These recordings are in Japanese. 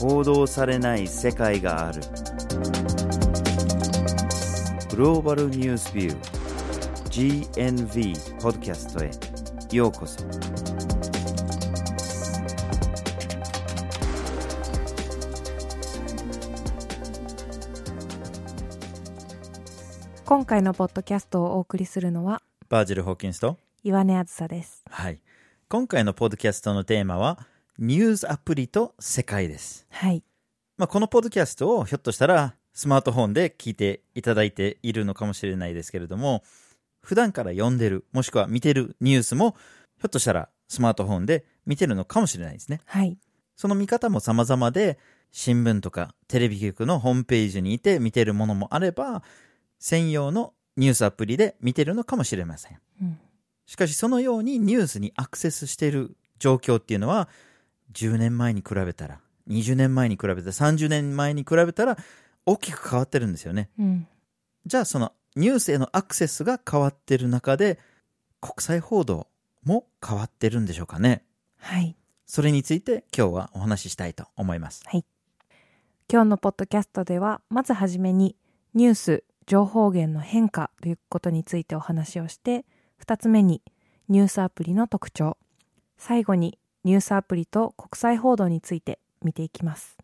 報道されない世界がある。グローバルニュースビュー GNV ポッドキャストへ。ようこそ。今回のポッドキャストをお送りするのはバージル・ホーキンスと岩根あずさです。はい。今回のポッドキャストのテーマはニュースアプリと世界ですはいまあ、このポッドキャストをひょっとしたらスマートフォンで聞いていただいているのかもしれないですけれども、普段から読んでる、もしくは見てるニュースも、ひょっとしたらスマートフォンで見てるのかもしれないですね。はいその見方も様々で、新聞とかテレビ局のホームページにいて見てるものもあれば、専用のニュースアプリで見てるのかもしれません。うんしかしそのようにニュースにアクセスしている状況っていうのは10年前に比べたら20年前に比べたら30年前に比べたら大きく変わってるんですよね。うんじゃあそのニュースへのアクセスが変わってる中で国際報道も変わってるんでしょうかね。はいそれについて今日はお話ししたいと思います。今日のポッドキャストではまずはじめにニュース情報源の変化ということについてお話をして2つ目にニュースアプリの特徴最後にニュースアプリと国際報道について見ていきます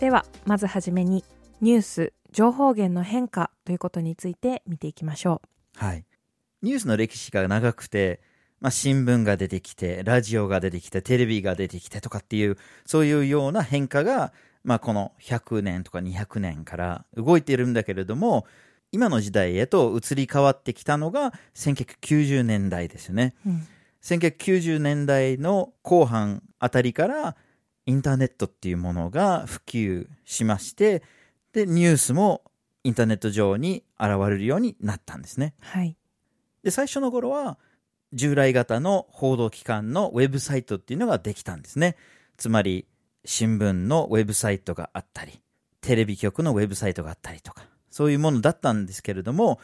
ではまずはじめにニュース情報源の変化ということについて見ていきましょうはい。ニュースの歴史が長くて、まあ、新聞が出てきて、ラジオが出てきて、テレビが出てきてとかっていう、そういうような変化が、まあ、この100年とか200年から動いているんだけれども、今の時代へと移り変わってきたのが1990年代ですよね。う、うん1990年代の後半あたりからインターネットっていうものが普及しまして、で、ニュースもインターネット上に現れるようになったんですね。はいで、最初の頃は従来型の報道機関のウェブサイトっていうのができたんですね。つまり、新聞のウェブサイトがあったり、テレビ局のウェブサイトがあったりとか、そういうものだったんですけれども、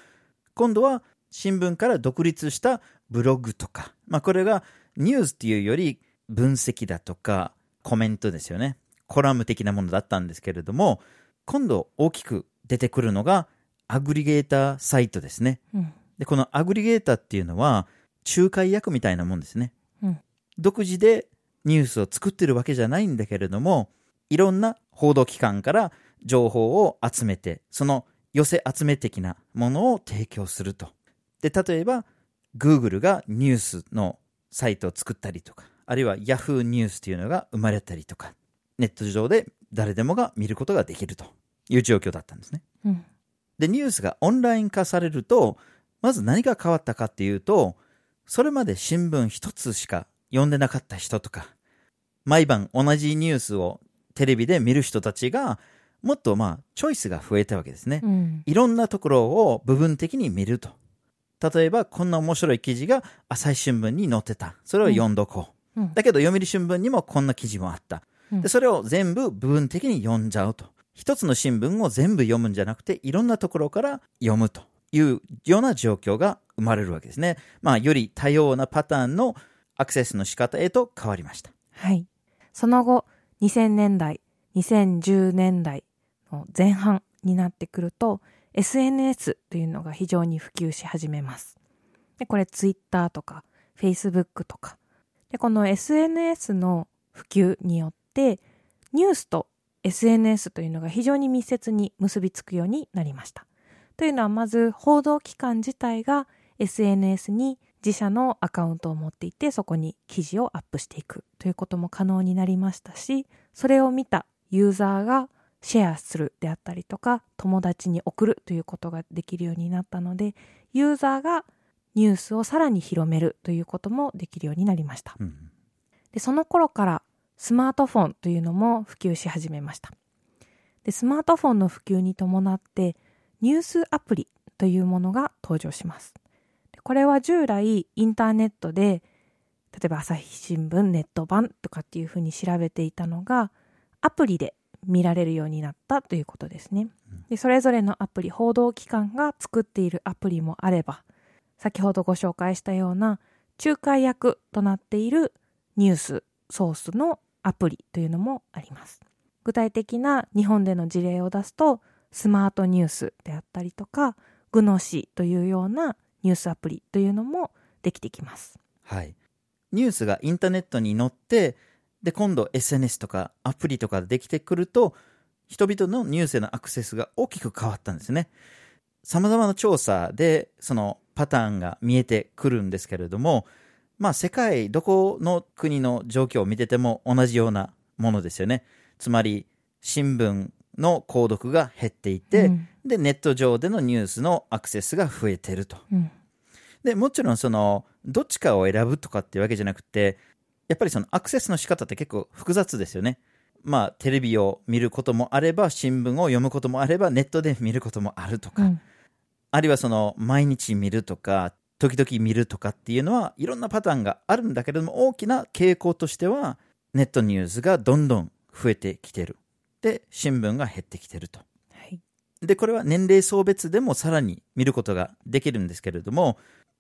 今度は新聞から独立したブログとか、まあこれがニュースっていうより分析だとかコメントですよね。コラム的なものだったんですけれども、今度大きく出てくるのがアグリゲーターサイトですね。うんで、このアグリゲーターっていうのは、仲介役みたいなもんですね。うん独自でニュースを作ってるわけじゃないんだけれども、いろんな報道機関から情報を集めて、その寄せ集め的なものを提供すると。で、例えば、Google がニュースのサイトを作ったりとか、あるいは Yahoo ニュースっていうのが生まれたりとか、ネット上で誰でもが見ることができるという状況だったんですね。うんで、ニュースがオンライン化されると、まず何が変わったかっていうと、それまで新聞一つしか読んでなかった人とか、毎晩同じニュースをテレビで見る人たちが、もっとまあ、チョイスが増えたわけですね。うんいろんなところを部分的に見ると。例えば、こんな面白い記事が朝日新聞に載ってた。それを読んどこう。うんだけど、読売新聞にもこんな記事もあった。うんで、それを全部部分的に読んじゃうと。一つの新聞を全部読むんじゃなくて、いろんなところから読むというような状況が生まれるわけですね。まあ、より多様なパターンのアクセスの仕方へと変わりました。はい。その後、2000年代、2010年代の前半になってくると、SNS というのが非常に普及し始めます。で、これ Twitter とか Facebook とか。で、この SNS の普及によって、ニュースと SNS というのが非常に密接に結びつくようになりました。というのはまず報道機関自体が SNS に自社のアカウントを持っていてそこに記事をアップしていくということも可能になりましたしそれを見たユーザーがシェアするであったりとか友達に送るということができるようになったのでユーザーがニュースをさらに広めるということもできるようになりました。うん。でその頃からスマートフォンというのも普及し始めました。でスマートフォンの普及に伴ってニュースアプリというものが登場します。でこれは従来インターネットで例えば朝日新聞ネット版とかっていうふうに調べていたのがアプリで見られるようになったということですね。でそれぞれのアプリ報道機関が作っているアプリもあれば先ほどご紹介したような仲介役となっているニュースソースのアプリというのもあります。具体的な日本での事例を出すとスマートニュースであったりとかグノシーというようなニュースアプリというのもできてきます。はい。ニュースがインターネットに載って、で、今度 SNS とかアプリとかできてくると、人々のニュースへのアクセスが大きく変わったんですね。様々な調査で、そのパターンが見えてくるんですけれども、まあ世界どこの国の状況を見てても同じようなものですよね。つまり、新聞の購読が減っていて、うんで、ネット上でのニュースのアクセスが増えてると。うんで、もちろんその、どっちかを選ぶとかっていうわけじゃなくて、やっぱりそのアクセスの仕方って結構複雑ですよね。まあ、テレビを見ることもあれば、新聞を読むこともあれば、ネットで見ることもあるとか、うんあるいはその、毎日見るとか、時々見るとかっていうのは、いろんなパターンがあるんだけれども、大きな傾向としては、ネットニュースがどんどん増えてきてる。で、新聞が減ってきてると。はいで、これは年齢層別でもさらに見ることができるんですけれども、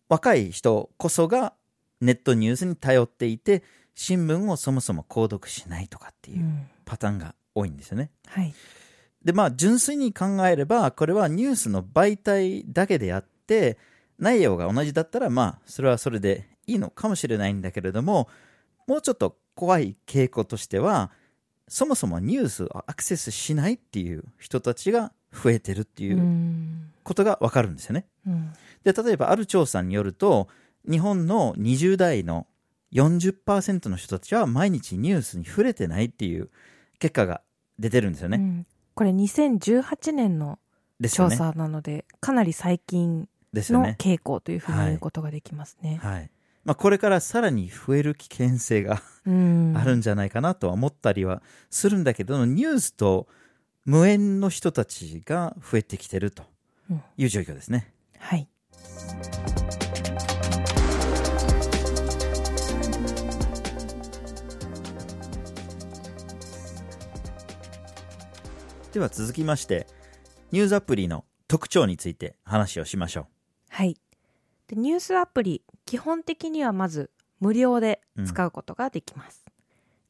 若い人こそがネットニュースに頼っていて、新聞をそもそも購読しないとかっていううんパターンが多いんですよね。はいで、まあ、純粋に考えれば、これはニュースの媒体だけであって、内容が同じだったら、まあ、それはそれでいいのかもしれないんだけれども、もうちょっと怖い傾向としては、そもそもニュースをアクセスしないっていう人たちが増えてるっていううんことがわかるんですよね。うんで、例えばある調査によると、日本の20代の40%の人たちは毎日ニュースに触れてないっていう結果が出てるんですよね。うんこれ2018年の。調査なので、かなり最近のですよね。傾向というふうに言うことができますね。はい。まあ、これからさらに増える危険性がうんあるんじゃないかなとは思ったりはするんだけど、ニュースと無縁の人たちが増えてきてるとうんいう状況ですね。はい。では続きまして、ニュースアプリの特徴について話をしましょはい。でニュースアプリ、基本的にはまず無料で使うことができます。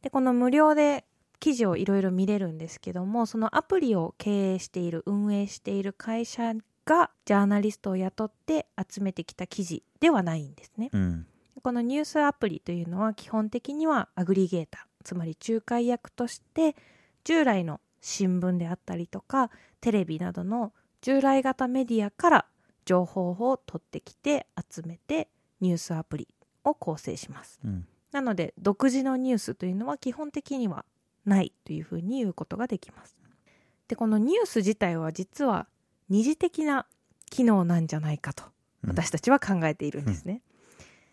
で、この無料で記事をいろいろ見れるんですけども、そのアプリを経営している、運営している会社がジャーナリストを雇って集めてきた記事ではないんですね。う。うん。このニュースアプリというのは基本的にはアグリゲーター、つまり仲介役として従来の新聞であったりとかテレビなどの従来型メディアから情報を取ってきて集めてニュースアプリを構成します。うん。なので独自のニュースというのは基本的にはないというふうに言うことができます。で、このニュース自体は実は二次的な機能なんじゃないかとうん私たちは考えているんですね。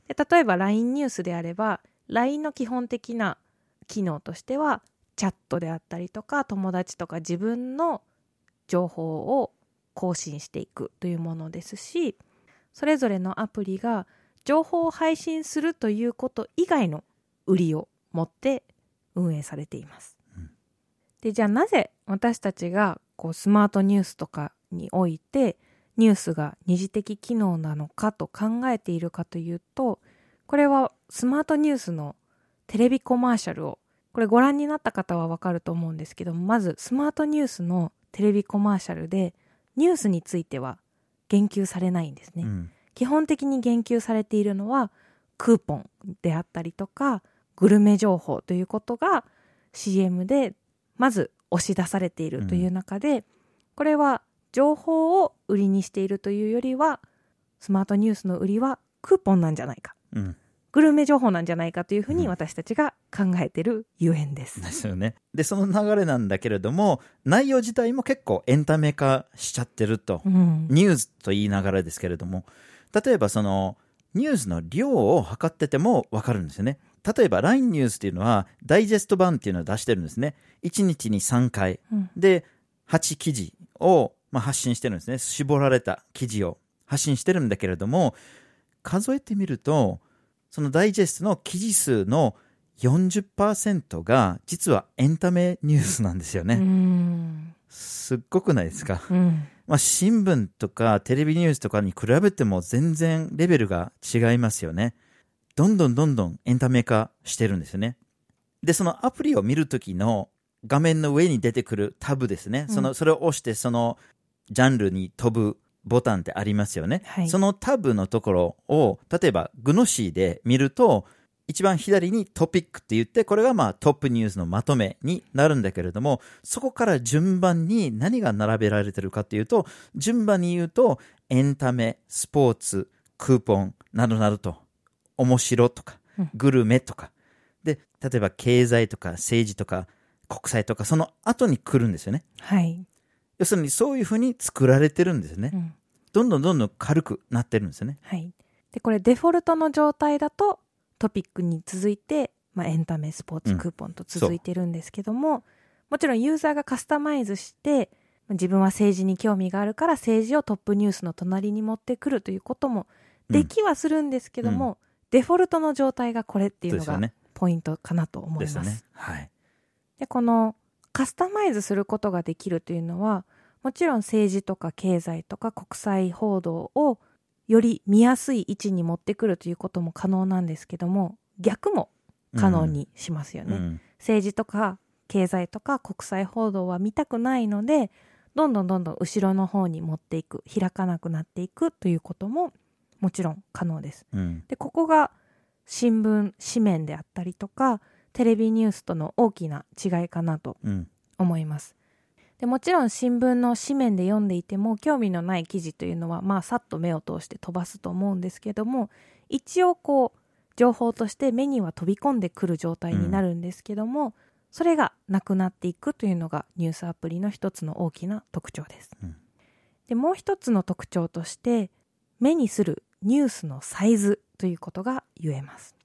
で例えば LINE ニュースであれば LINE の基本的な機能としてはチャットであったりとか友達とか自分の情報を更新していくというものですしそれぞれのアプリが情報を配信するということ以外の売りを持って運営されています。うんでじゃあなぜ私たちがこうスマートニュースとかにおいてニュースが二次的機能なのかと考えているかというとこれはスマートニュースのテレビコマーシャルをこれご覧になった方はわかると思うんですけどもまずスマートニュースのテレビコマーシャルでニュースについては言及されないんですね。うん。基本的に言及されているのはクーポンであったりとかグルメ情報ということが CM でまず押し出されているという中で、これは情報を売りにしているというよりはスマートニュースの売りはクーポンなんじゃないかうん。グルメ情報なんじゃないかというふううんに私たちが考えてるゆえんです。ですよね。で、その流れなんだけれども、内容自体も結構エンタメ化しちゃってると。うんニュースと言いながらですけれども、例えばその、ニュースの量を測っててもわかるんですよね。例えば LINE ニュースっていうのは、ダイジェスト版っていうのを出してるんですね。1日に3回。うんで、8記事を、まあ、発信してるんですね。絞られた記事を発信してるんだけれども、数えてみると、そのダイジェストの記事数の40%が実はエンタメニュースなんですようね。ん。すっごくないですか？うん。まあ、新聞とかテレビニュースとかに比べても全然レベルが違いますよね。どんどんどんどんエンタメ化してるんですよね。で、そのアプリを見るときの画面の上に出てくるタブですね。その、それを押してそのジャンルに飛ぶボタンってありますよね。はいそのタブのところを、例えばグノシーで見ると、一番左にトピックって言って、これがまあトップニュースのまとめになるんだけれども、そこから順番に何が並べられてるかっていうと、順番に言うと、エンタメ、スポーツ、クーポンなどなどと、面白とかうん、グルメとか、で、例えば経済とか政治とか国際とか、その後に来るんですよね。はい。要するにそういうふうに作られてるんですね。うん。どんどんどんどん軽くなってるんですよね。はい。で、これデフォルトの状態だとトピックに続いて、まあ、エンタメ、スポーツ、うんクーポンと続いてるんですけども、もちろんユーザーがカスタマイズして、自分は政治に興味があるから政治をトップニュースの隣に持ってくるということもできはするんですけども、デフォルトの状態がこれっていうのが。ポイントかなと思います。ですよね。はい。で、このカスタマイズすることができるというのは、もちろん政治とか経済とか国際報道をより見やすい位置に持ってくるということも可能なんですけども、逆も可能にしますよね。うん政治とか経済とか国際報道は見たくないので、どんどんどんどん後ろの方に持っていく、開かなくなっていくということももちろん可能です。うんで、ここが新聞、紙面であったりとか、テレビニュースとの大きな違いかなとうん思います。でもちろん新聞の紙面で読んでいても興味のない記事というのはまあさっと目を通して飛ばすと思うんですけども一応こう情報として目には飛び込んでくる状態になるんですけども、それがなくなっていくというのがニュースアプリの一つの大きな特徴です。うんでもう一つの特徴として目にするニュースのサイズということが言えます。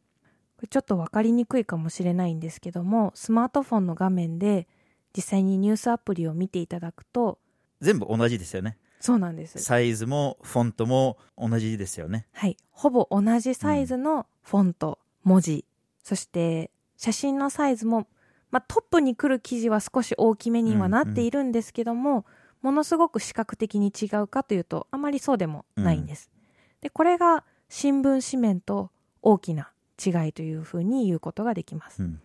これちょっと分かりにくいかもしれないんですけどもスマートフォンの画面で実際にニュースアプリを見ていただくと全部同じですよね。そうなんです。サイズもフォントも同じですよね。はい。ほぼ同じサイズのフォント、文字、そして写真のサイズも、まあ、トップに来る記事は少し大きめにはなっているんですけども、ものすごく視覚的に違うかというと、あまりそうでもないんです。で、これが新聞紙面と大きな違いというふうに言うことができます。うん。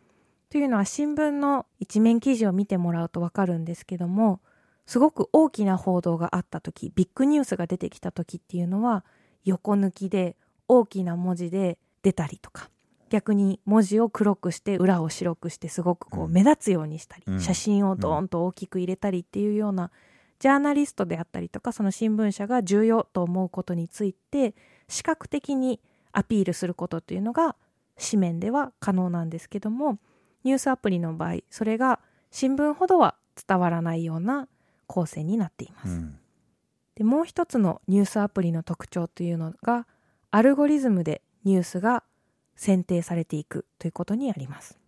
というのは新聞の一面記事を見てもらうとわかるんですけども、すごく大きな報道があった時、ビッグニュースが出てきた時っていうのは、横抜きで大きな文字で出たりとか、逆に文字を黒くして裏を白くしてすごくこううん。目立つようにしたり、うん。写真をドーンと大きく入れたりっていうような、ジャーナリストであったりとか、その新聞社が重要と思うことについて、視覚的にアピールすることというのが紙面では可能なんですけども、ニュースアプリの場合、それが新聞ほどは伝わらないような構成になっています。うん。でもう一つのニュースアプリの特徴というのがアルゴリズムでニュースが選定されていくということにあります。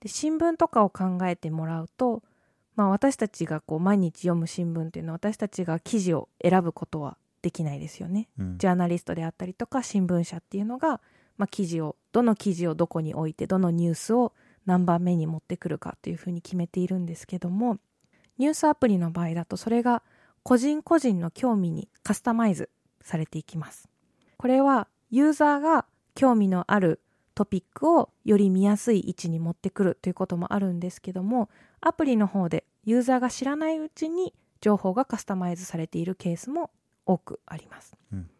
で新聞とかを考えてもらうと、まあ、私たちがこう毎日読む新聞というのは私たちが記事を選ぶことはできないですよね。うん。ジャーナリストであったりとか新聞社っていうのが、まあ、記事をどの記事をどこに置いてどのニュースを何番目に持ってくるかというふうに決めているんですけどもニュースアプリの場合だとそれが個人個人の興味にカスタマイズされていきます。これはユーザーが興味のあるトピックをより見やすい位置に持ってくるということもあるんですけどもアプリの方でユーザーが知らないうちに情報がカスタマイズされているケースも多くあります。うん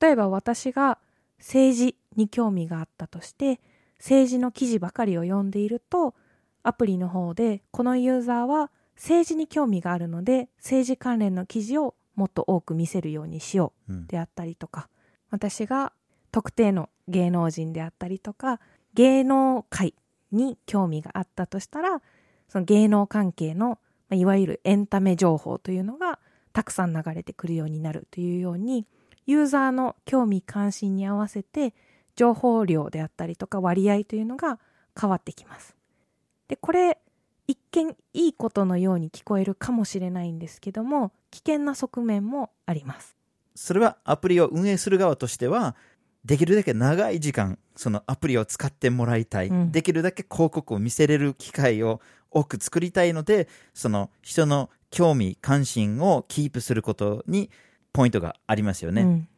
例えば私が政治に興味があったとして政治の記事ばかりを読んでいるとアプリの方でこのユーザーは政治に興味があるので政治関連の記事をもっと多く見せるようにしよううん。であったりとか私が特定の芸能人であったりとか芸能界に興味があったとしたらその芸能関係のまあいわゆるエンタメ情報というのがたくさん流れてくるようになるというようにユーザーの興味関心に合わせて情報量であったりとか割合というのが変わってきます。でこれ一見いいことのように聞こえるかもしれないんですけども危険な側面もあります。それはアプリを運営する側としては、できるだけ長い時間、そのアプリを使ってもらいたい。うんできるだけ広告を見せれる機会を多く作りたいので、その人の興味、関心をキープすることにポイントがありますよね。うん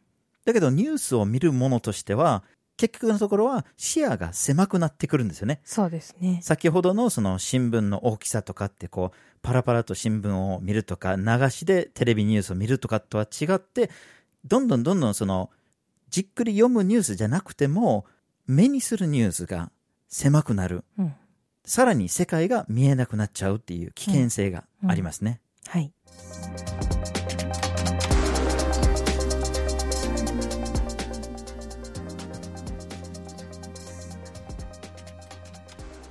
だけどニュースを見るものとしては、結局のところは視野が狭くなってくるんですよね。そうですね。先ほどのその新聞の大きさとかってこう、パラパラと新聞を見るとか、流しでテレビニュースを見るとかとは違って、どんどんどんどんその、じっくり読むニュースじゃなくても、目にするニュースが狭くなる。うん。さらに世界が見えなくなっちゃうっていう危険性がありますね。はい。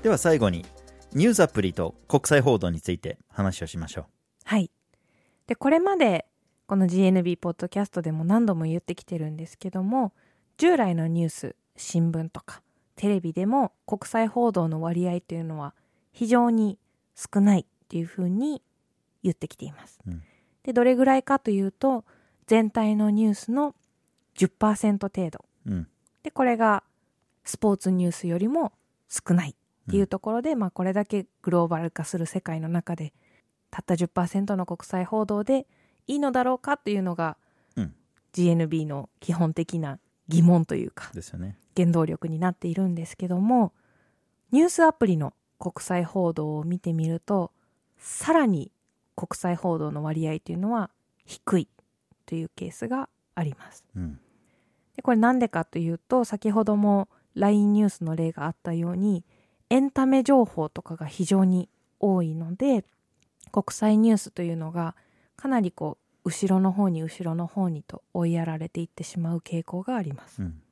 では最後に、ニュースアプリと国際報道について話をしましょう。はい。で、これまで、この GNB ポッドキャストでも何度も言ってきてるんですけども、従来のニュース、新聞とか、テレビでも国際報道の割合というのは非常に少ないっていうふうに言ってきています。うんで、どれぐらいかというと、全体のニュースの10%程度。うん。で、これがスポーツニュースよりも少ないっていうところで、まあこれだけグローバル化する世界の中で、たった10%の国際報道でいいのだろうかというのが、うん GNB の基本的な疑問というか、ですよね。原動力になっているんですけども、ニュースアプリの国際報道を見てみると、さらに国際報道の割合というのは低いというケースがあります。うん。でこれなんでかというと先ほども LINE ニュースの例があったようにエンタメ情報とかが非常に多いので国際ニュースというのがかなりこう後ろの方に後ろの方にと追いやられていってしまう傾向があります。うん。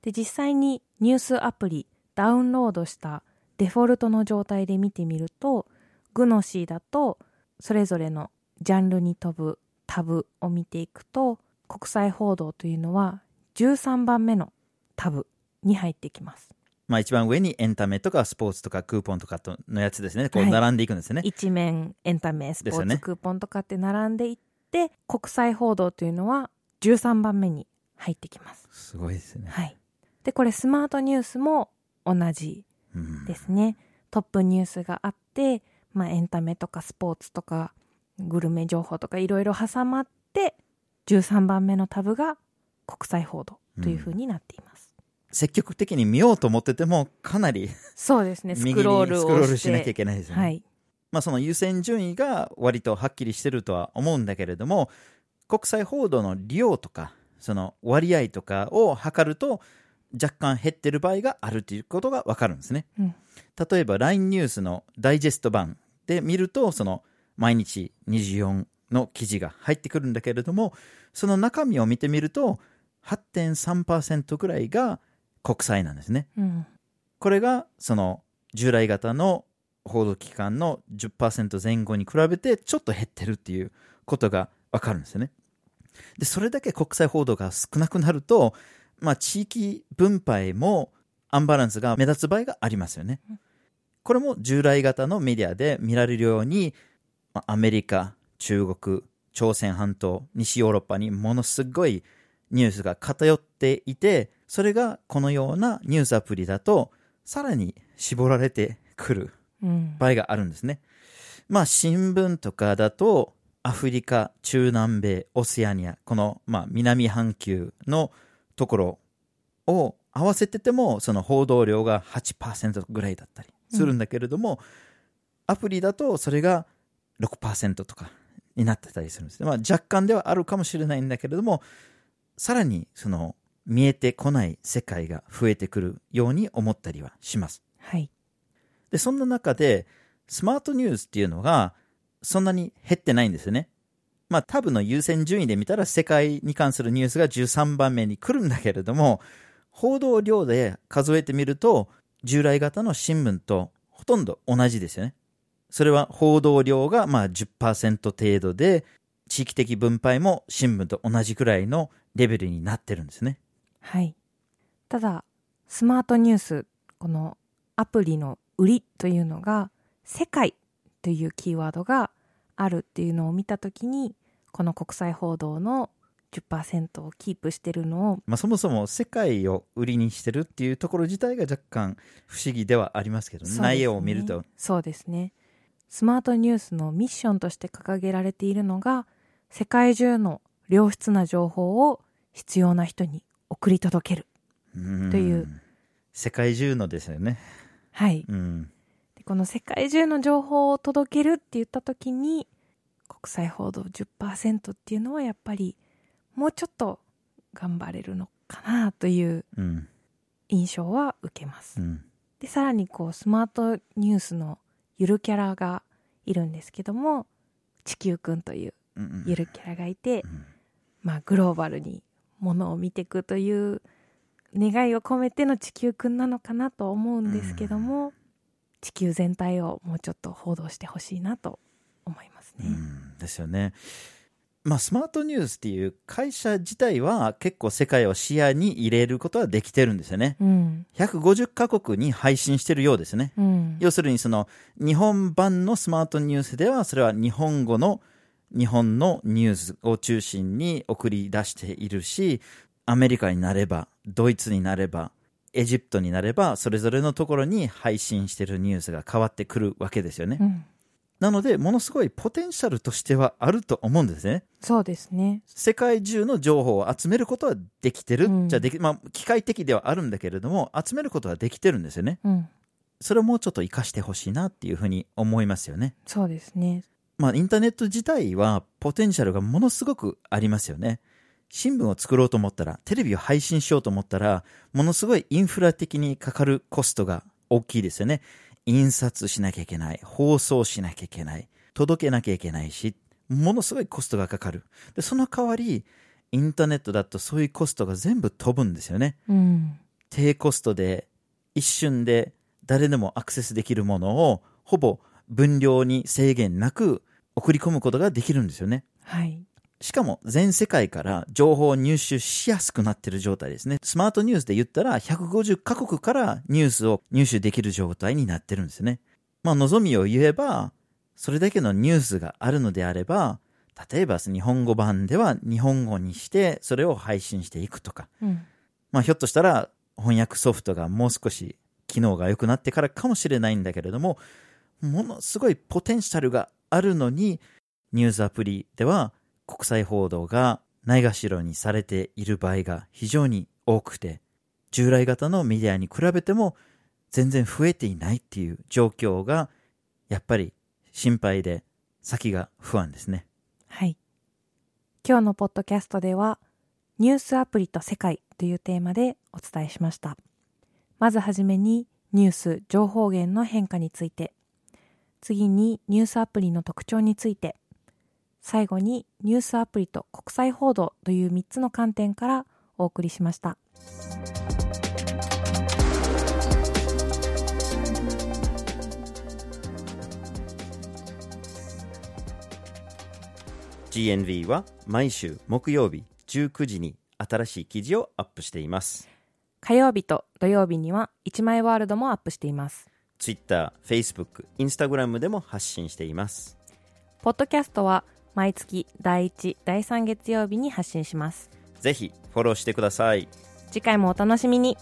で実際にニュースアプリダウンロードしたデフォルトの状態で見てみるとグノシーだとそれぞれのジャンルに飛ぶタブを見ていくと国際報道というのは13番目のタブに入ってきます。まあ一番上にエンタメとかスポーツとかクーポンとかとのやつですね。こうはい並んでいくんですよね。一面エンタメスポーツ、クーポンとかって並んでいって国際報道というのは13番目に入ってきます。すごいですね。はい。でこれスマートニュースも同じうんですね。トップニュースがあって、まあ、エンタメとかスポーツとかグルメ情報とかいろいろ挟まって13番目のタブが国際報道というふうになっています。積極的に見ようと思ってても、かなりそうですね。スクロールをスクロールししなきゃいけないですよね。はい。まあその優先順位が割とはっきりしてるとは思うんだけれども、国際報道の利用とか、その割合とかを測ると、若干減ってる場合があるということがわかるんですね。うん例えば LINE ニュースのダイジェスト版で見ると、その毎日24の記事が入ってくるんだけれども、その中身を見てみると、8.3%ぐらいが国際なんですね。うん。これがその従来型の報道機関の10%前後に比べてちょっと減ってるっていうことがわかるんですよね。で、それだけ国際報道が少なくなると、まあ地域分配もアンバランスが目立つ場合がありますよね。これも従来型のメディアで見られるように、まあアメリカ、中国、朝鮮半島、西ヨーロッパにものすごいニュースが偏っていて、それがこのようなニュースアプリだと、さらに絞られてくるうん。場合があるんですね。まあ新聞とかだと、アフリカ、中南米、オセアニア、この、まあ、南半球のところを合わせてても、その報道量が8%ぐらいだったりするんだけれども、アプリだとそれが6%とかになってたりするんですね。まあ若干ではあるかもしれないんだけれども、さらにその見えてこない世界が増えてくるように思ったりはします。はい。で、そんな中で、スマートニュースっていうのが、そんなに減ってないんですよね。まあ、タブの優先順位で見たら、世界に関するニュースが13番目に来るんだけれども、報道量で数えてみると、従来型の新聞とほとんど同じですよね。それは報道量がまあ10%程度で、地域的分配も新聞と同じくらいのレベルになってるんですね。はい。ただ、スマートニュース、このアプリの売りというのが、世界というキーワードがあるっていうのを見たときに、この国際報道の10%をキープしてるのを、まあ、そもそも世界を売りにしてるっていうところ自体が若干不思議ではありますけど、ね内容を見ると。そうですね。スマートニュースのミッションとして掲げられているのが、世界中の良質な情報を必要な人に送り届ける。うんという世界中のですよね。はい。うん。でこの世界中の情報を届けるって言った時に、国際報道10%っていうのはやっぱり、もうちょっと頑張れるのかなといううん。印象は受けますう。ん。で、さらにこう、スマートニュースのゆるキャラがいるんですけども、地球くんといううんゆるキャラがいて、んまあ、グローバルにものを見ていくという願いを込めての地球くんなのかなと思うんですけども、地球全体をもうちょっと報道してほしいなと思いますね。うんですよね。まあ、スマートニュースっていう会社自体は結構世界を視野に入れることはできてるんですよね。うん。150カ国に配信してるようですね。うん。要するにその日本版のスマートニュースではそれは日本語の日本のニュースを中心に送り出しているしアメリカになればドイツになればエジプトになればそれぞれのところに配信しているニュースが変わってくるわけですよね、うん。なのでものすごいポテンシャルとしてはあると思うんですねそうですね。世界中の情報を集めることはできてる、うんじゃあでき、まあ、機械的ではあるんだけれども集めることはできてるんですよねうん。それをもうちょっと活かしてほしいなっていうふうに思いますよねそうですね。まあ、インターネット自体はポテンシャルがものすごくありますよね。新聞を作ろうと思ったら、テレビを配信しようと思ったら、ものすごいインフラ的にかかるコストが大きいですよね。印刷しなきゃいけない、放送しなきゃいけない、届けなきゃいけないし、ものすごいコストがかかる。で、その代わり、インターネットだとそういうコストが全部飛ぶんですよね。うん。低コストで一瞬で誰でもアクセスできるものをほぼ分量に制限なく送り込むことができるんですよね。はい。しかも全世界から情報を入手しやすくなっている状態ですね。スマートニュースで言ったら150カ国からニュースを入手できる状態になってるんですね。まあ望みを言えば、それだけのニュースがあるのであれば、例えば日本語版では日本語にしてそれを配信していくとか、うん。まあ、ひょっとしたら翻訳ソフトがもう少し機能が良くなってからかもしれないんだけれども、ものすごいポテンシャルがあるのに、ニュースアプリでは国際報道がないがしろにされている場合が非常に多くて、従来型のメディアに比べても全然増えていないっていう状況が、やっぱり心配で先が不安ですね。はい。今日のポッドキャストでは、ニュースアプリと世界というテーマでお伝えしました。まずはじめにニュース情報源の変化について、次にニュースアプリの特徴について、最後にニュースアプリと国際報道という3つの観点からお送りしました。GNV は毎週木曜日19時に新しい記事をアップしています。火曜日と土曜日には1枚ワールドもアップしています。Twitter、Facebook、Instagram でも発信しています。ポッドキャストは毎月第1、第3月曜日に発信します。ぜひフォローしてください。次回もお楽しみに。